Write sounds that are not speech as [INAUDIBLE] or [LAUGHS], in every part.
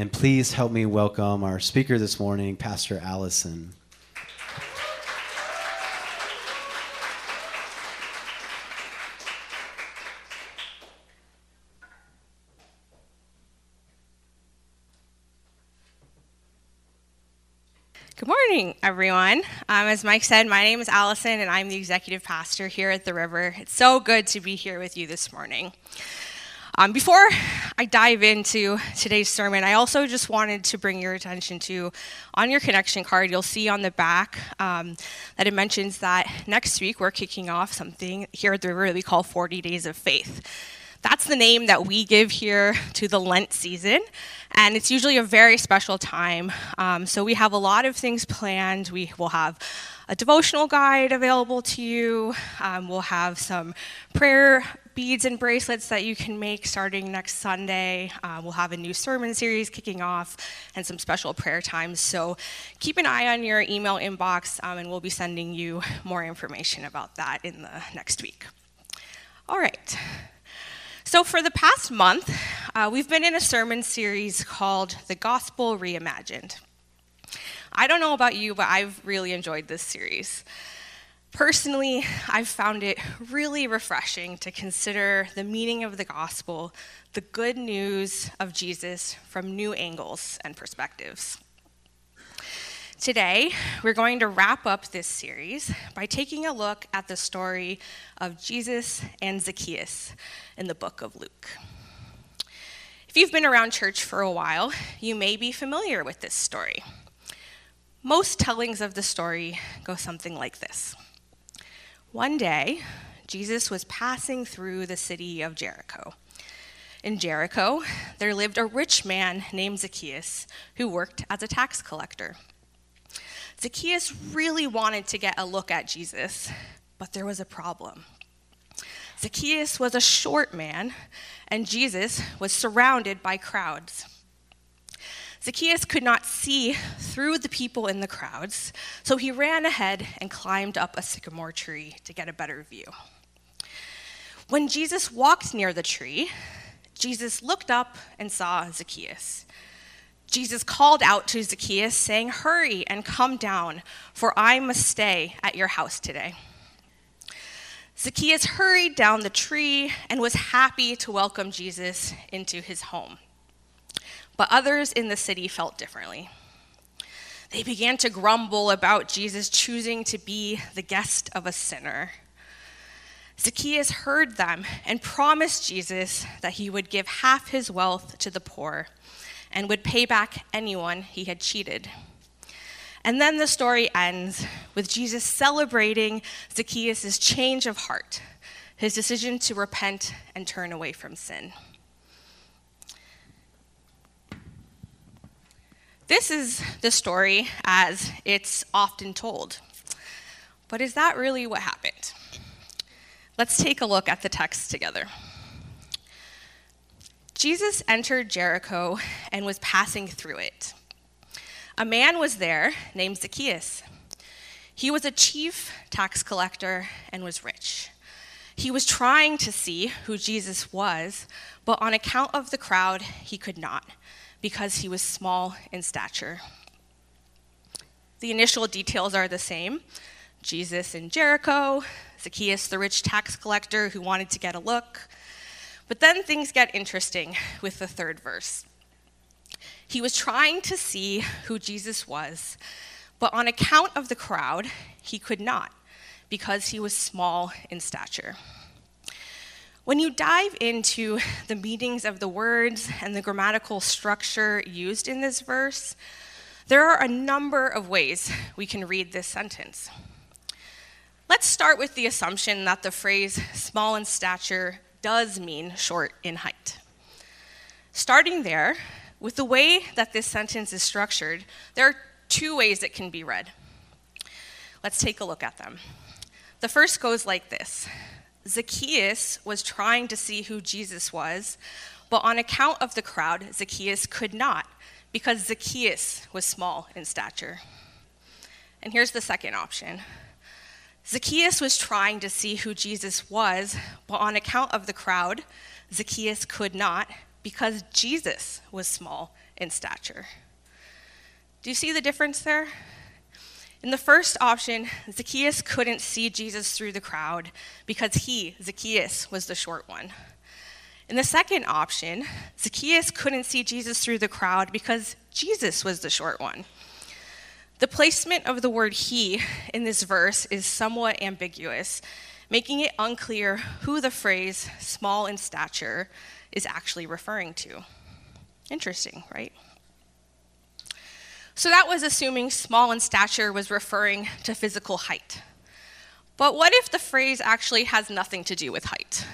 And please help me welcome our speaker this morning, Pastor Alison. Good morning, everyone. Um, as Mike said, my name is Alison, and I'm the executive pastor here at the River. It's so good to be here with you this morning. Um, before I dive into today's sermon, I also just wanted to bring your attention to on your connection card, you'll see on the back um, that it mentions that next week we're kicking off something here at the River that we call 40 Days of Faith. That's the name that we give here to the Lent season, and it's usually a very special time. Um, so we have a lot of things planned. We will have a devotional guide available to you. Um, we'll have some prayer beads and bracelets that you can make starting next Sunday. Uh, we'll have a new sermon series kicking off and some special prayer times. So keep an eye on your email inbox, um, and we'll be sending you more information about that in the next week. All right. So, for the past month, uh, we've been in a sermon series called The Gospel Reimagined. I don't know about you, but I've really enjoyed this series. Personally, I've found it really refreshing to consider the meaning of the gospel, the good news of Jesus from new angles and perspectives. Today, we're going to wrap up this series by taking a look at the story of Jesus and Zacchaeus in the book of Luke. If you've been around church for a while, you may be familiar with this story. Most tellings of the story go something like this One day, Jesus was passing through the city of Jericho. In Jericho, there lived a rich man named Zacchaeus who worked as a tax collector. Zacchaeus really wanted to get a look at Jesus, but there was a problem. Zacchaeus was a short man, and Jesus was surrounded by crowds. Zacchaeus could not see through the people in the crowds, so he ran ahead and climbed up a sycamore tree to get a better view. When Jesus walked near the tree, Jesus looked up and saw Zacchaeus. Jesus called out to Zacchaeus, saying, Hurry and come down, for I must stay at your house today. Zacchaeus hurried down the tree and was happy to welcome Jesus into his home. But others in the city felt differently. They began to grumble about Jesus choosing to be the guest of a sinner. Zacchaeus heard them and promised Jesus that he would give half his wealth to the poor and would pay back anyone he had cheated. And then the story ends with Jesus celebrating Zacchaeus' change of heart, his decision to repent and turn away from sin. This is the story as it's often told. But is that really what happened? Let's take a look at the text together. Jesus entered Jericho and was passing through it. A man was there named Zacchaeus. He was a chief tax collector and was rich. He was trying to see who Jesus was, but on account of the crowd, he could not because he was small in stature. The initial details are the same Jesus in Jericho, Zacchaeus, the rich tax collector who wanted to get a look, but then things get interesting with the third verse. He was trying to see who Jesus was, but on account of the crowd, he could not because he was small in stature. When you dive into [LAUGHS] the meanings of the words and the grammatical structure used in this verse, there are a number of ways we can read this sentence. Let's start with the assumption that the phrase small in stature does mean short in height. Starting there, with the way that this sentence is structured, there are two ways it can be read. Let's take a look at them. The first goes like this Zacchaeus was trying to see who Jesus was, but on account of the crowd, Zacchaeus could not, because Zacchaeus was small in stature. And here's the second option Zacchaeus was trying to see who Jesus was, but on account of the crowd, Zacchaeus could not because Jesus was small in stature. Do you see the difference there? In the first option, Zacchaeus couldn't see Jesus through the crowd because he, Zacchaeus, was the short one. In the second option, Zacchaeus couldn't see Jesus through the crowd because Jesus was the short one. The placement of the word he in this verse is somewhat ambiguous, making it unclear who the phrase small in stature is actually referring to. Interesting, right? So that was assuming small in stature was referring to physical height. But what if the phrase actually has nothing to do with height?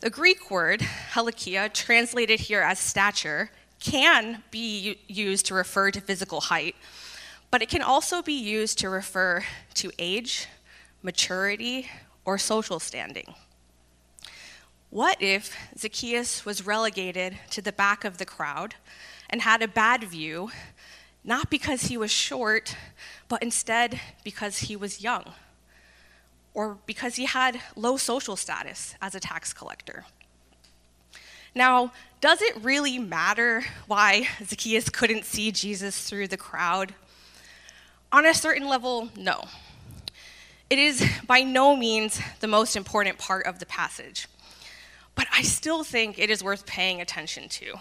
The Greek word, helikia, translated here as stature, can be used to refer to physical height, but it can also be used to refer to age, maturity, or social standing. What if Zacchaeus was relegated to the back of the crowd and had a bad view not because he was short, but instead because he was young, or because he had low social status as a tax collector. Now, does it really matter why Zacchaeus couldn't see Jesus through the crowd? On a certain level, no. It is by no means the most important part of the passage, but I still think it is worth paying attention to.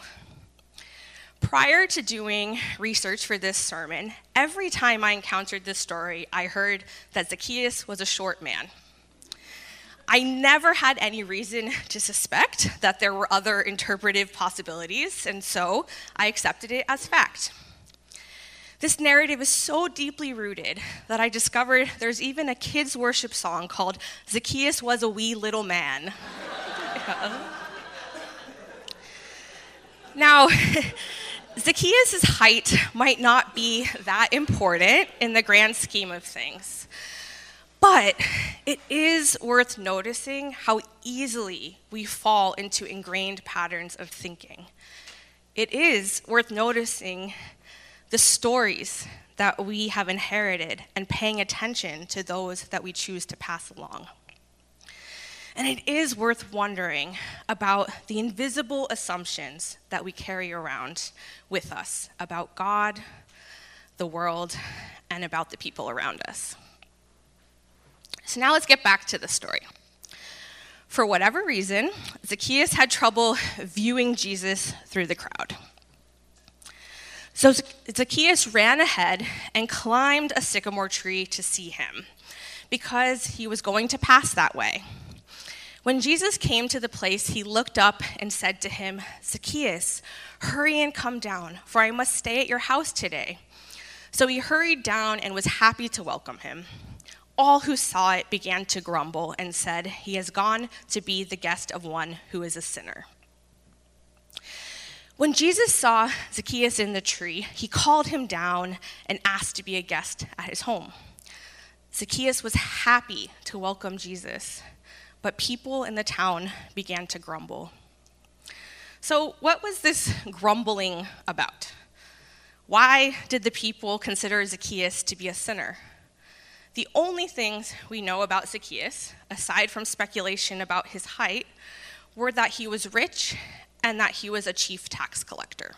Prior to doing research for this sermon, every time I encountered this story, I heard that Zacchaeus was a short man. I never had any reason to suspect that there were other interpretive possibilities, and so I accepted it as fact. This narrative is so deeply rooted that I discovered there's even a kids' worship song called Zacchaeus Was a Wee Little Man. [LAUGHS] now, [LAUGHS] Zacchaeus' height might not be that important in the grand scheme of things, but it is worth noticing how easily we fall into ingrained patterns of thinking. It is worth noticing the stories that we have inherited and paying attention to those that we choose to pass along. And it is worth wondering about the invisible assumptions that we carry around with us about God, the world, and about the people around us. So now let's get back to the story. For whatever reason, Zacchaeus had trouble viewing Jesus through the crowd. So Zacchaeus ran ahead and climbed a sycamore tree to see him because he was going to pass that way. When Jesus came to the place, he looked up and said to him, Zacchaeus, hurry and come down, for I must stay at your house today. So he hurried down and was happy to welcome him. All who saw it began to grumble and said, He has gone to be the guest of one who is a sinner. When Jesus saw Zacchaeus in the tree, he called him down and asked to be a guest at his home. Zacchaeus was happy to welcome Jesus but people in the town began to grumble. So, what was this grumbling about? Why did the people consider Zacchaeus to be a sinner? The only things we know about Zacchaeus, aside from speculation about his height, were that he was rich and that he was a chief tax collector.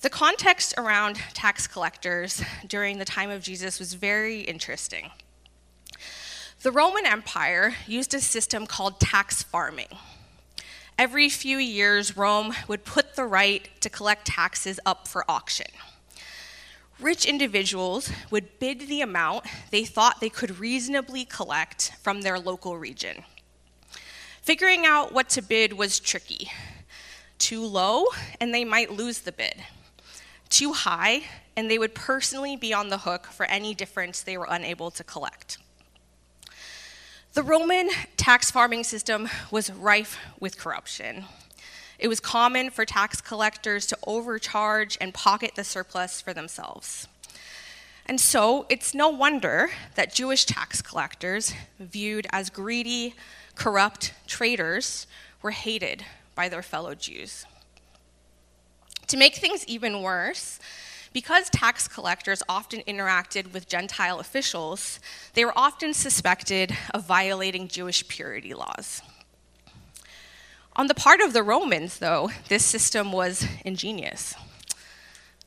The context around tax collectors during the time of Jesus was very interesting. The Roman Empire used a system called tax farming. Every few years, Rome would put the right to collect taxes up for auction. Rich individuals would bid the amount they thought they could reasonably collect from their local region. Figuring out what to bid was tricky. Too low, and they might lose the bid. Too high, and they would personally be on the hook for any difference they were unable to collect. The Roman tax farming system was rife with corruption. It was common for tax collectors to overcharge and pocket the surplus for themselves. And so it's no wonder that Jewish tax collectors, viewed as greedy, corrupt traitors, were hated by their fellow Jews. To make things even worse, because tax collectors often interacted with Gentile officials, they were often suspected of violating Jewish purity laws. On the part of the Romans, though, this system was ingenious.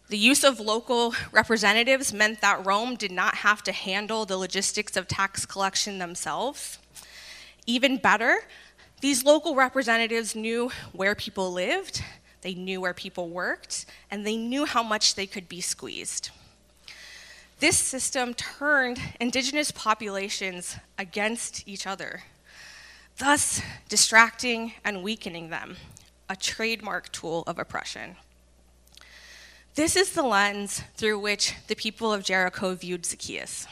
The use of local representatives meant that Rome did not have to handle the logistics of tax collection themselves. Even better, these local representatives knew where people lived, they knew where people worked, and they knew how much they could be squeezed. This system turned indigenous populations against each other, thus distracting and weakening them, a trademark tool of oppression. This is the lens through which the people of Jericho viewed Zacchaeus.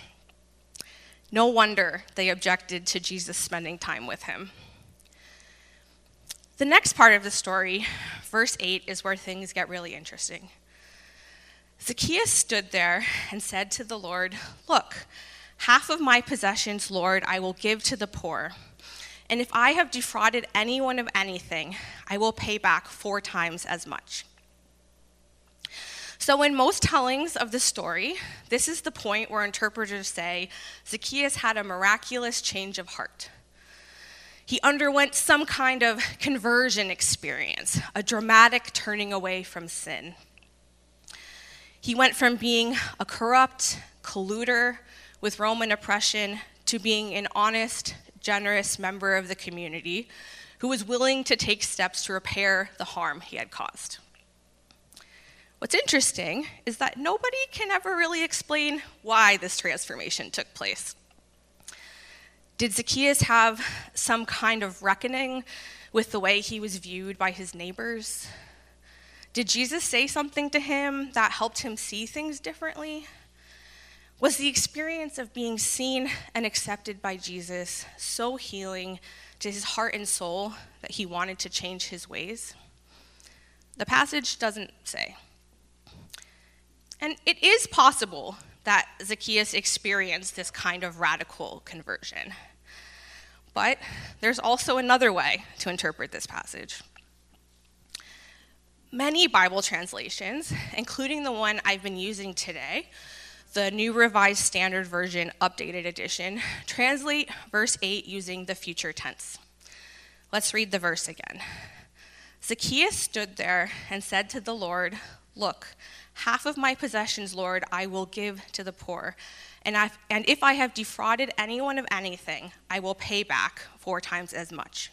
No wonder they objected to Jesus spending time with him. The next part of the story, verse 8, is where things get really interesting. Zacchaeus stood there and said to the Lord, Look, half of my possessions, Lord, I will give to the poor. And if I have defrauded anyone of anything, I will pay back four times as much. So, in most tellings of the story, this is the point where interpreters say Zacchaeus had a miraculous change of heart. He underwent some kind of conversion experience, a dramatic turning away from sin. He went from being a corrupt colluder with Roman oppression to being an honest, generous member of the community who was willing to take steps to repair the harm he had caused. What's interesting is that nobody can ever really explain why this transformation took place. Did Zacchaeus have some kind of reckoning with the way he was viewed by his neighbors? Did Jesus say something to him that helped him see things differently? Was the experience of being seen and accepted by Jesus so healing to his heart and soul that he wanted to change his ways? The passage doesn't say. And it is possible that Zacchaeus experienced this kind of radical conversion. But there's also another way to interpret this passage. Many Bible translations, including the one I've been using today, the New Revised Standard Version Updated Edition, translate verse 8 using the future tense. Let's read the verse again. Zacchaeus stood there and said to the Lord, Look, Half of my possessions, Lord, I will give to the poor. And, i and if I have defrauded anyone of anything, I will pay back four times as much.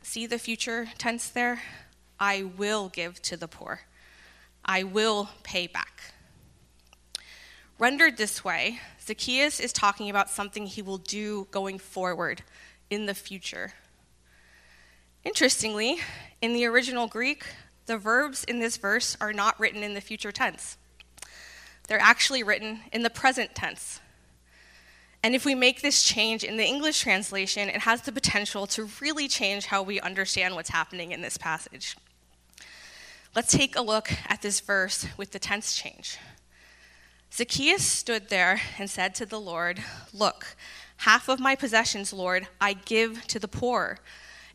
See the future tense there? I will give to the poor. I will pay back. Rendered this way, Zacchaeus is talking about something he will do going forward in the future. Interestingly, in the original Greek, the verbs in this verse are not written in the future tense. They're actually written in the present tense. And if we make this change in the English translation, it has the potential to really change how we understand what's happening in this passage. Let's take a look at this verse with the tense change. Zacchaeus stood there and said to the Lord, Look, half of my possessions, Lord, I give to the poor.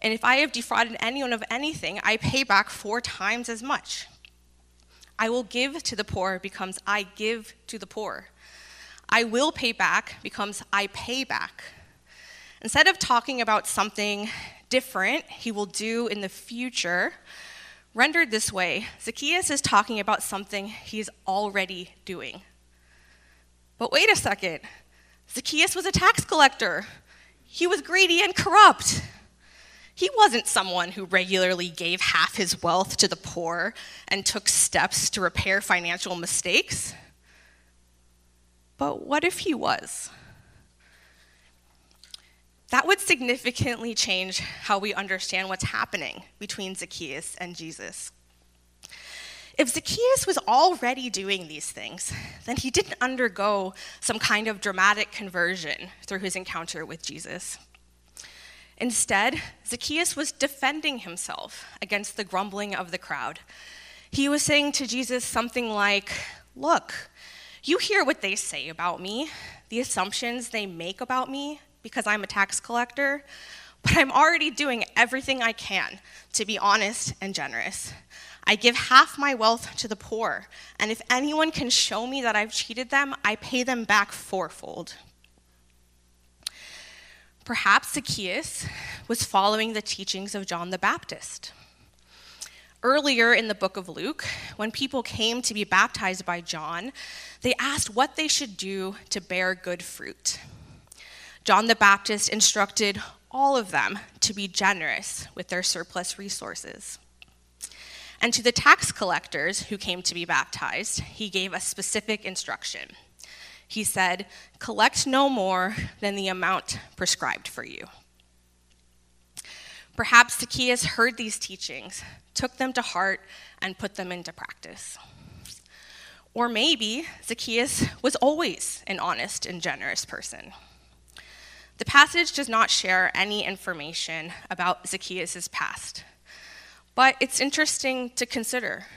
And if I have defrauded anyone of anything, I pay back four times as much. I will give to the poor becomes I give to the poor. I will pay back becomes I pay back. Instead of talking about something different he will do in the future, rendered this way, Zacchaeus is talking about something he's already doing. But wait a second Zacchaeus was a tax collector, he was greedy and corrupt. He wasn't someone who regularly gave half his wealth to the poor and took steps to repair financial mistakes. But what if he was? That would significantly change how we understand what's happening between Zacchaeus and Jesus. If Zacchaeus was already doing these things, then he didn't undergo some kind of dramatic conversion through his encounter with Jesus. Instead, Zacchaeus was defending himself against the grumbling of the crowd. He was saying to Jesus something like, Look, you hear what they say about me, the assumptions they make about me because I'm a tax collector, but I'm already doing everything I can to be honest and generous. I give half my wealth to the poor, and if anyone can show me that I've cheated them, I pay them back fourfold. Perhaps Zacchaeus was following the teachings of John the Baptist. Earlier in the book of Luke, when people came to be baptized by John, they asked what they should do to bear good fruit. John the Baptist instructed all of them to be generous with their surplus resources. And to the tax collectors who came to be baptized, he gave a specific instruction. He said, Collect no more than the amount prescribed for you. Perhaps Zacchaeus heard these teachings, took them to heart, and put them into practice. Or maybe Zacchaeus was always an honest and generous person. The passage does not share any information about Zacchaeus' past, but it's interesting to consider.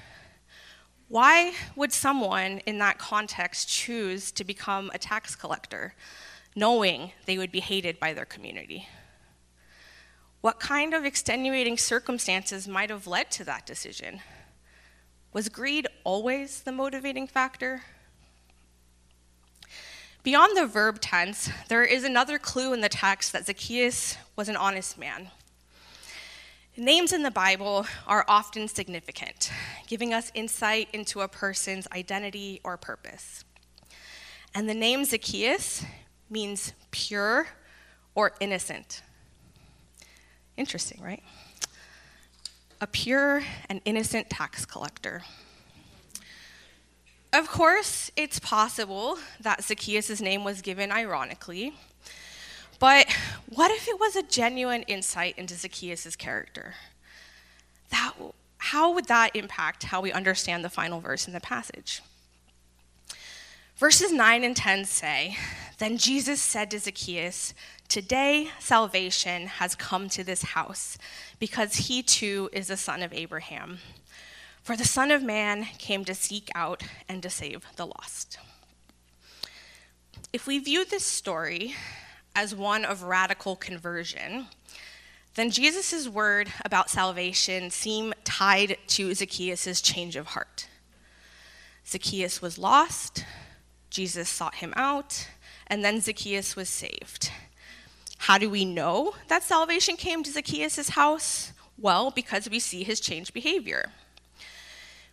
Why would someone in that context choose to become a tax collector, knowing they would be hated by their community? What kind of extenuating circumstances might have led to that decision? Was greed always the motivating factor? Beyond the verb tense, there is another clue in the text that Zacchaeus was an honest man. Names in the Bible are often significant, giving us insight into a person's identity or purpose. And the name Zacchaeus means pure or innocent. Interesting, right? A pure and innocent tax collector. Of course, it's possible that Zacchaeus' name was given ironically, but what if it was a genuine insight into Zacchaeus' character? That, how would that impact how we understand the final verse in the passage? Verses 9 and 10 say Then Jesus said to Zacchaeus, Today salvation has come to this house, because he too is a son of Abraham. For the Son of Man came to seek out and to save the lost. If we view this story as one of radical conversion, then Jesus' word about salvation seem tied to Zacchaeus' change of heart. Zacchaeus was lost, Jesus sought him out, and then Zacchaeus was saved. How do we know that salvation came to Zacchaeus' house? Well, because we see his changed behavior.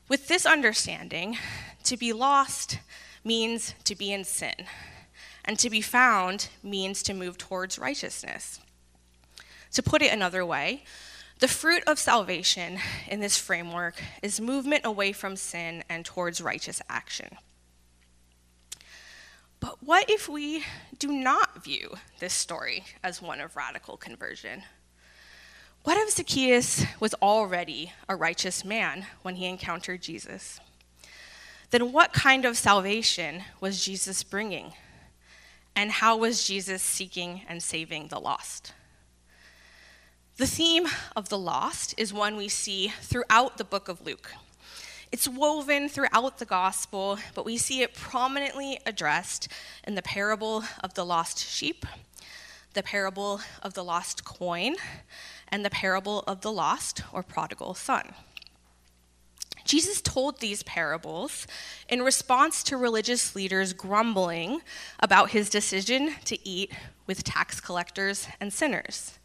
With this understanding, to be lost means to be in sin, and to be found means to move towards righteousness. To put it another way, the fruit of salvation in this framework is movement away from sin and towards righteous action. But what if we do not view this story as one of radical conversion? What if Zacchaeus was already a righteous man when he encountered Jesus? Then what kind of salvation was Jesus bringing? And how was Jesus seeking and saving the lost? The theme of the lost is one we see throughout the book of Luke. It's woven throughout the gospel, but we see it prominently addressed in the parable of the lost sheep, the parable of the lost coin, and the parable of the lost or prodigal son. Jesus told these parables in response to religious leaders grumbling about his decision to eat with tax collectors and sinners.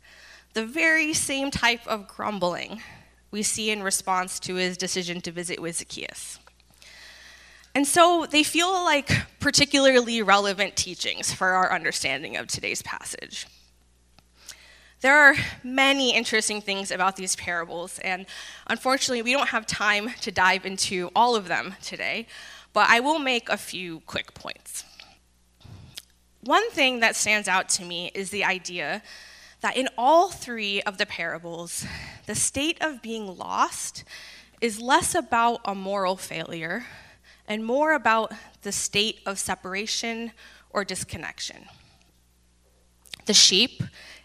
The very same type of grumbling we see in response to his decision to visit with Zacchaeus. And so they feel like particularly relevant teachings for our understanding of today's passage. There are many interesting things about these parables, and unfortunately, we don't have time to dive into all of them today, but I will make a few quick points. One thing that stands out to me is the idea that in all three of the parables, the state of being lost is less about a moral failure and more about the state of separation or disconnection. The sheep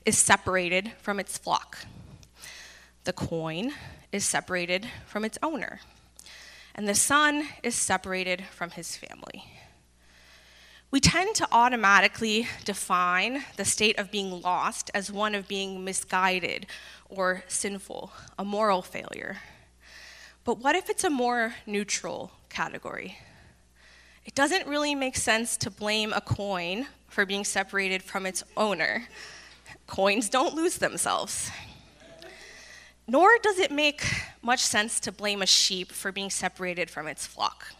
is separated from its flock, the coin is separated from its owner, and the son is separated from his family we tend to automatically define the state of being lost as one of being misguided or sinful, a moral failure. But what if it's a more neutral category? It doesn't really make sense to blame a coin for being separated from its owner. Coins don't lose themselves. Nor does it make much sense to blame a sheep for being separated from its flock.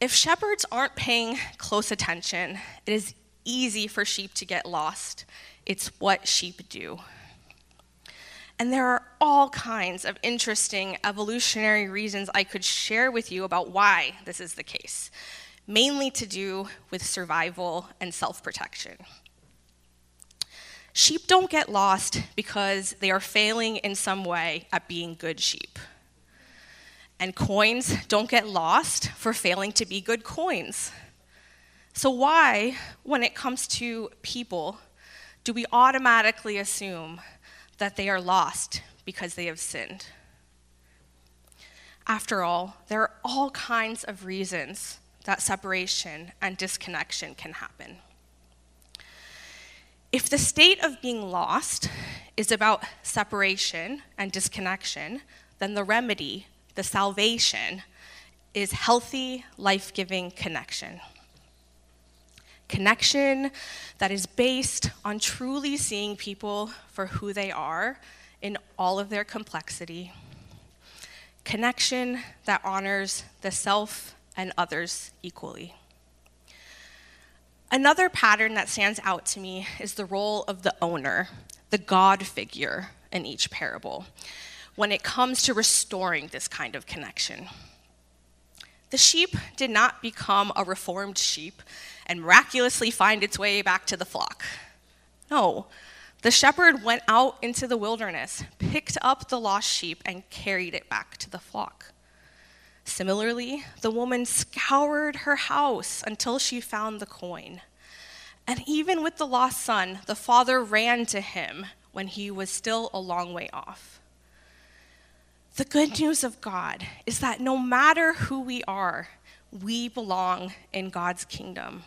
If shepherds aren't paying close attention, it is easy for sheep to get lost. It's what sheep do. And there are all kinds of interesting evolutionary reasons I could share with you about why this is the case, mainly to do with survival and self protection. Sheep don't get lost because they are failing in some way at being good sheep. And coins don't get lost for failing to be good coins. So, why, when it comes to people, do we automatically assume that they are lost because they have sinned? After all, there are all kinds of reasons that separation and disconnection can happen. If the state of being lost is about separation and disconnection, then the remedy, the salvation, is healthy, life giving connection. Connection that is based on truly seeing people for who they are in all of their complexity. Connection that honors the self and others equally. Another pattern that stands out to me is the role of the owner, the God figure in each parable, when it comes to restoring this kind of connection. The sheep did not become a reformed sheep and miraculously find its way back to the flock. No, the shepherd went out into the wilderness, picked up the lost sheep, and carried it back to the flock. Similarly, the woman scoured her house until she found the coin. And even with the lost son, the father ran to him when he was still a long way off. The good news of God is that no matter who we are, we belong in God's kingdom.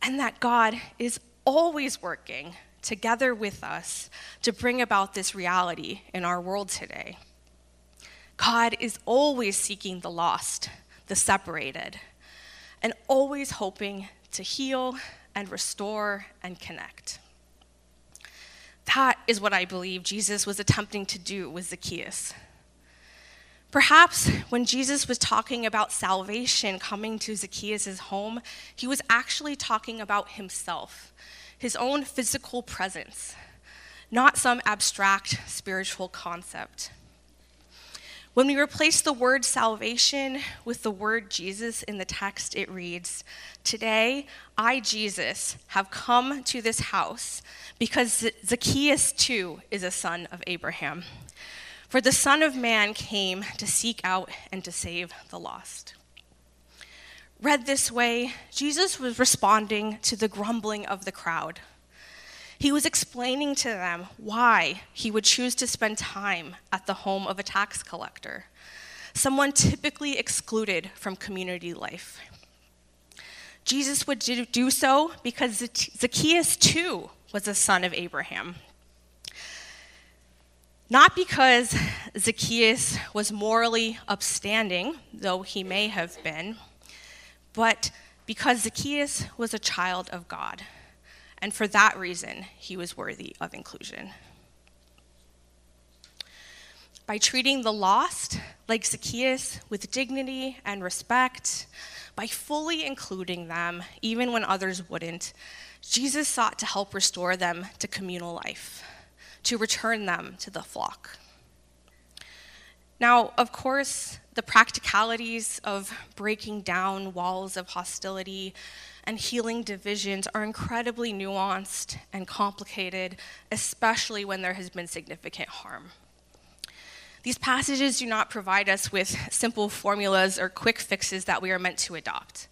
And that God is always working together with us to bring about this reality in our world today. God is always seeking the lost, the separated, and always hoping to heal and restore and connect. That is what I believe Jesus was attempting to do with Zacchaeus. Perhaps when Jesus was talking about salvation coming to Zacchaeus' home, he was actually talking about himself, his own physical presence, not some abstract spiritual concept. When we replace the word salvation with the word Jesus in the text, it reads Today, I, Jesus, have come to this house because Zacchaeus too is a son of Abraham. For the Son of Man came to seek out and to save the lost. Read this way, Jesus was responding to the grumbling of the crowd. He was explaining to them why he would choose to spend time at the home of a tax collector, someone typically excluded from community life. Jesus would do so because Zacchaeus too was a son of Abraham. Not because Zacchaeus was morally upstanding, though he may have been, but because Zacchaeus was a child of God and for that reason, he was worthy of inclusion. By treating the lost, like Zacchaeus, with dignity and respect, by fully including them, even when others wouldn't, Jesus sought to help restore them to communal life, to return them to the flock. Now, of course, the practicalities of breaking down walls of hostility and healing divisions are incredibly nuanced and complicated, especially when there has been significant harm. These passages do not provide us with simple formulas or quick fixes that we are meant to adopt.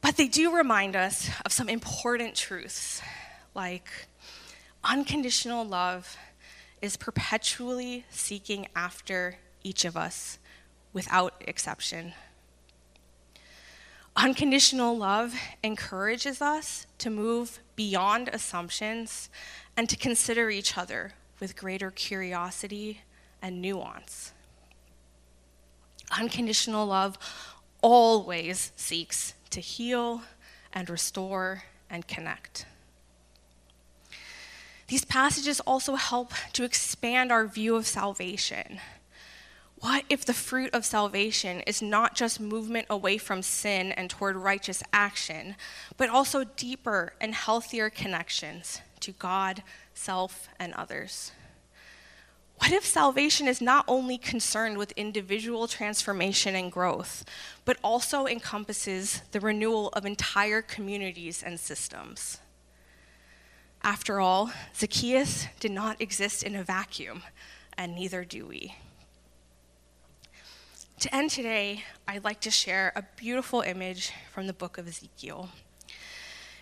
But they do remind us of some important truths, like unconditional love is perpetually seeking after each of us without exception. Unconditional love encourages us to move beyond assumptions and to consider each other with greater curiosity and nuance. Unconditional love always seeks to heal and restore and connect. These passages also help to expand our view of salvation. What if the fruit of salvation is not just movement away from sin and toward righteous action, but also deeper and healthier connections to God, self, and others? What if salvation is not only concerned with individual transformation and growth, but also encompasses the renewal of entire communities and systems? After all, Zacchaeus did not exist in a vacuum, and neither do we. To end today, I'd like to share a beautiful image from the book of Ezekiel.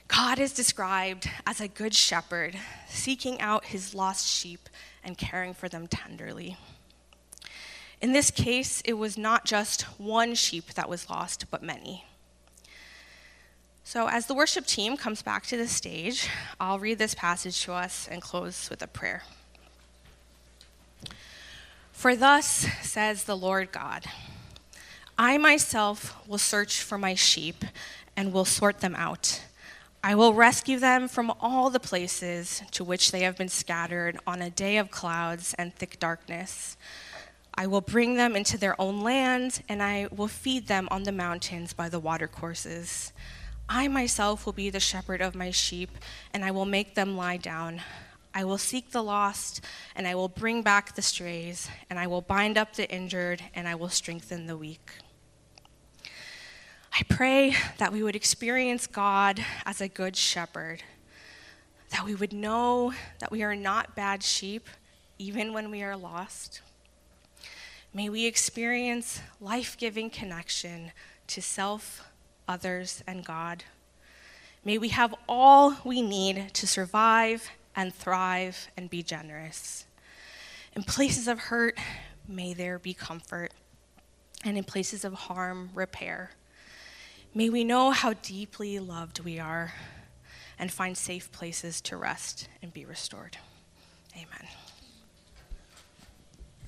God is described as a good shepherd, seeking out his lost sheep and caring for them tenderly. In this case, it was not just one sheep that was lost, but many. So, as the worship team comes back to the stage, I'll read this passage to us and close with a prayer. For thus says the Lord God I myself will search for my sheep and will sort them out. I will rescue them from all the places to which they have been scattered on a day of clouds and thick darkness. I will bring them into their own land, and I will feed them on the mountains by the watercourses. I myself will be the shepherd of my sheep, and I will make them lie down. I will seek the lost, and I will bring back the strays, and I will bind up the injured, and I will strengthen the weak. I pray that we would experience God as a good shepherd, that we would know that we are not bad sheep, even when we are lost. May we experience life giving connection to self, others, and God. May we have all we need to survive and thrive and be generous. In places of hurt, may there be comfort, and in places of harm, repair. May we know how deeply loved we are and find safe places to rest and be restored. Amen.